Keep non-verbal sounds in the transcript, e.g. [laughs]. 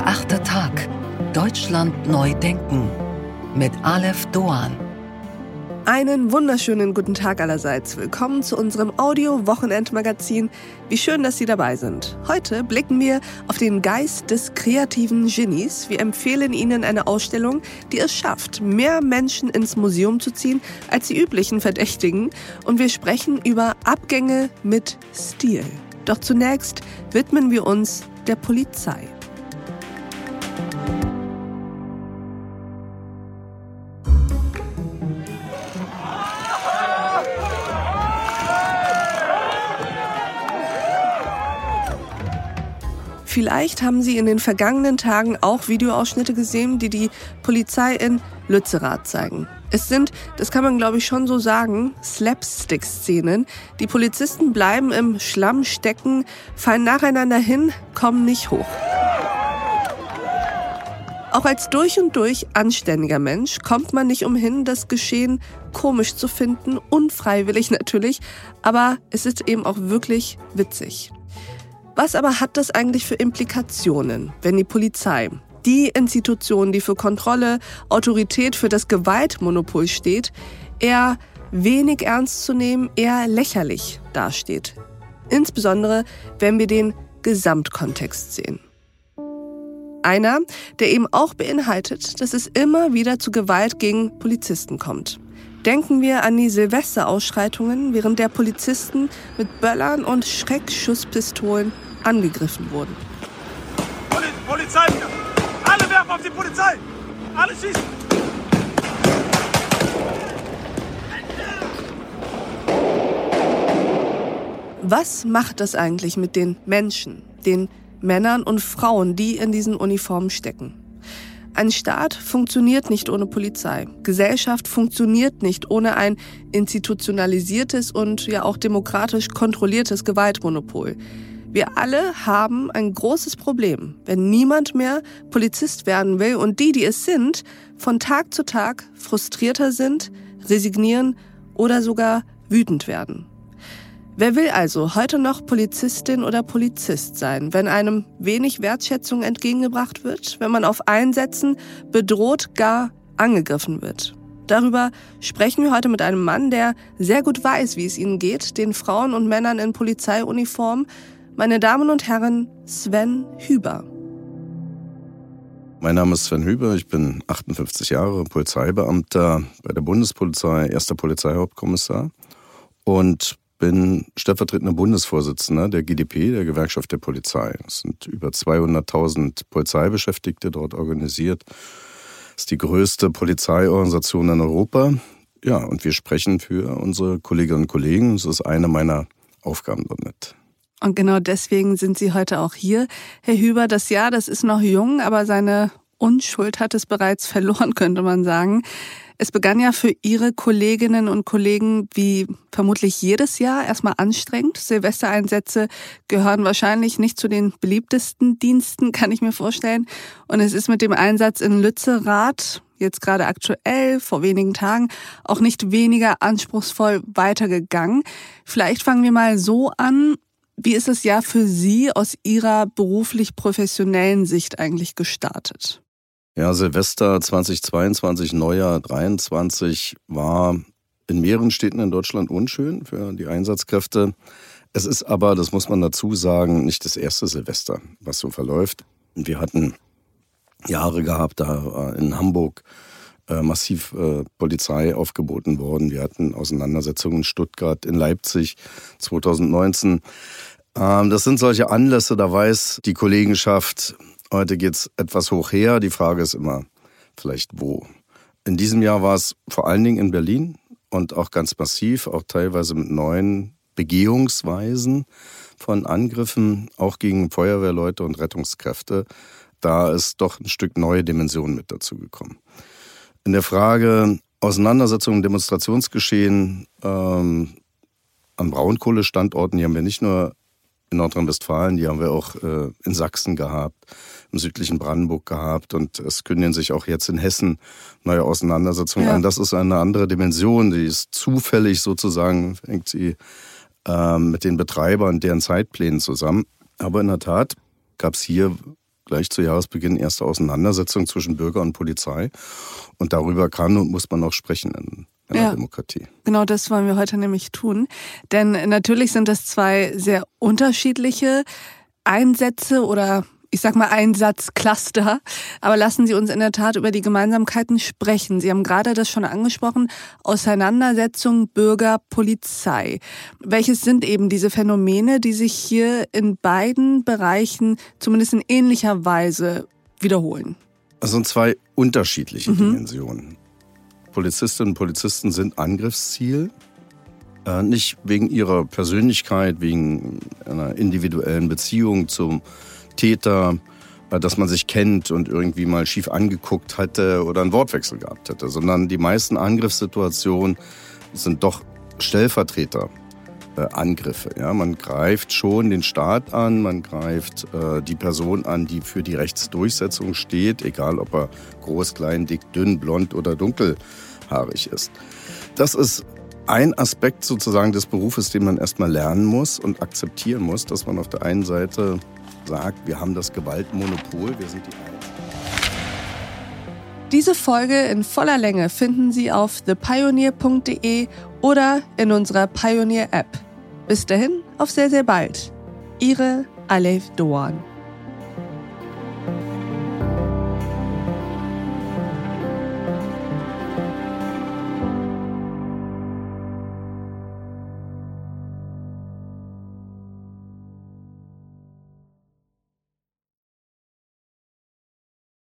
Der achte Tag. Deutschland neu denken. Mit Aleph Doan. Einen wunderschönen guten Tag allerseits. Willkommen zu unserem Audio-Wochenendmagazin. Wie schön, dass Sie dabei sind. Heute blicken wir auf den Geist des kreativen Genies. Wir empfehlen Ihnen eine Ausstellung, die es schafft, mehr Menschen ins Museum zu ziehen als die üblichen Verdächtigen. Und wir sprechen über Abgänge mit Stil. Doch zunächst widmen wir uns der Polizei. Vielleicht haben Sie in den vergangenen Tagen auch Videoausschnitte gesehen, die die Polizei in Lützerath zeigen. Es sind, das kann man glaube ich schon so sagen, Slapstick-Szenen. Die Polizisten bleiben im Schlamm stecken, fallen nacheinander hin, kommen nicht hoch. Auch als durch und durch anständiger Mensch kommt man nicht umhin, das Geschehen komisch zu finden, unfreiwillig [laughs] natürlich, aber es ist eben auch wirklich witzig. Was aber hat das eigentlich für Implikationen, wenn die Polizei, die Institution, die für Kontrolle, Autorität, für das Gewaltmonopol steht, eher wenig ernst zu nehmen, eher lächerlich dasteht? Insbesondere, wenn wir den Gesamtkontext sehen. Einer, der eben auch beinhaltet, dass es immer wieder zu Gewalt gegen Polizisten kommt. Denken wir an die Silvesterausschreitungen, während der Polizisten mit Böllern und Schreckschusspistolen angegriffen wurden. Polizei! Alle werfen auf die Polizei! Alle schießen! Was macht das eigentlich mit den Menschen, den Männern und Frauen, die in diesen Uniformen stecken? Ein Staat funktioniert nicht ohne Polizei. Gesellschaft funktioniert nicht ohne ein institutionalisiertes und ja auch demokratisch kontrolliertes Gewaltmonopol. Wir alle haben ein großes Problem, wenn niemand mehr Polizist werden will und die, die es sind, von Tag zu Tag frustrierter sind, resignieren oder sogar wütend werden. Wer will also heute noch Polizistin oder Polizist sein, wenn einem wenig Wertschätzung entgegengebracht wird, wenn man auf Einsätzen bedroht, gar angegriffen wird? Darüber sprechen wir heute mit einem Mann, der sehr gut weiß, wie es ihnen geht, den Frauen und Männern in Polizeiuniform, meine Damen und Herren, Sven Hüber. Mein Name ist Sven Hüber, ich bin 58 Jahre Polizeibeamter bei der Bundespolizei, erster Polizeihauptkommissar und bin stellvertretender Bundesvorsitzender der GdP, der Gewerkschaft der Polizei. Es sind über 200.000 Polizeibeschäftigte dort organisiert. Das ist die größte Polizeiorganisation in Europa. Ja, und wir sprechen für unsere Kolleginnen und Kollegen. Das ist eine meiner Aufgaben damit. Und genau deswegen sind Sie heute auch hier. Herr Hüber, das Jahr, das ist noch jung, aber seine Unschuld hat es bereits [laughs] verloren, könnte man sagen. Es begann ja für Ihre Kolleginnen und Kollegen wie vermutlich jedes Jahr erstmal anstrengend. Silvestereinsätze gehören wahrscheinlich nicht zu den beliebtesten Diensten, [laughs] kann ich mir vorstellen. Und es ist mit dem Einsatz in Lützerath jetzt gerade aktuell, vor wenigen Tagen, auch nicht weniger anspruchsvoll weitergegangen. Vielleicht fangen wir mal so an. Wie ist das Jahr für Sie aus Ihrer beruflich professionellen Sicht eigentlich gestartet? Ja, Silvester 2022, Neujahr 23 war in mehreren Städten in Deutschland unschön für die Einsatzkräfte. Es ist aber, das muss man dazu sagen, nicht das erste Silvester, was so verläuft. Wir hatten Jahre gehabt, da in Hamburg äh, massiv äh, Polizei aufgeboten worden. Wir hatten Auseinandersetzungen in Stuttgart, in Leipzig 2019. Ähm, das sind solche Anlässe, da weiß die Kollegenschaft, heute geht's etwas hoch her. Die Frage ist immer, vielleicht wo. In diesem Jahr war es vor allen Dingen in Berlin und auch ganz massiv, auch teilweise mit neuen Begehungsweisen von Angriffen, auch gegen Feuerwehrleute und Rettungskräfte. Da ist doch ein Stück neue Dimension mit dazu gekommen. In der Frage Auseinandersetzungen, Demonstrationsgeschehen ähm, an Braunkohlestandorten, die haben wir nicht nur in Nordrhein-Westfalen, die haben wir auch äh, in Sachsen gehabt, im südlichen Brandenburg gehabt und es kündigen sich auch jetzt in Hessen neue Auseinandersetzungen ja. an. Das ist eine andere Dimension, die ist zufällig sozusagen, hängt sie äh, mit den Betreibern deren Zeitplänen zusammen. Aber in der Tat gab es hier gleich zu Jahresbeginn erste Auseinandersetzung zwischen Bürger und Polizei. Und darüber kann und muss man auch sprechen in einer ja, Demokratie. Genau das wollen wir heute nämlich tun. Denn natürlich sind das zwei sehr unterschiedliche Einsätze oder ich sag mal, Einsatzcluster. Aber lassen Sie uns in der Tat über die Gemeinsamkeiten sprechen. Sie haben gerade das schon angesprochen. Auseinandersetzung Bürger-Polizei. Welches sind eben diese Phänomene, die sich hier in beiden Bereichen zumindest in ähnlicher Weise wiederholen? Das sind zwei unterschiedliche mhm. Dimensionen. Polizistinnen und Polizisten sind Angriffsziel. Äh, nicht wegen ihrer Persönlichkeit, wegen einer individuellen Beziehung zum Täter, äh, dass man sich kennt und irgendwie mal schief angeguckt hatte oder einen Wortwechsel gehabt hätte, sondern die meisten Angriffssituationen sind doch Stellvertreter. Äh, Angriffe. Ja, man greift schon den Staat an, man greift äh, die Person an, die für die Rechtsdurchsetzung steht, egal ob er groß, klein, dick, dünn, blond oder dunkelhaarig ist. Das ist ein Aspekt sozusagen des Berufes, den man erstmal lernen muss und akzeptieren muss, dass man auf der einen Seite sagt, wir haben das Gewaltmonopol, wir sind die einen. Diese Folge in voller Länge finden Sie auf thepioneer.de oder in unserer Pioneer App. Bis dahin, auf sehr, sehr bald. Ihre Alef Doan.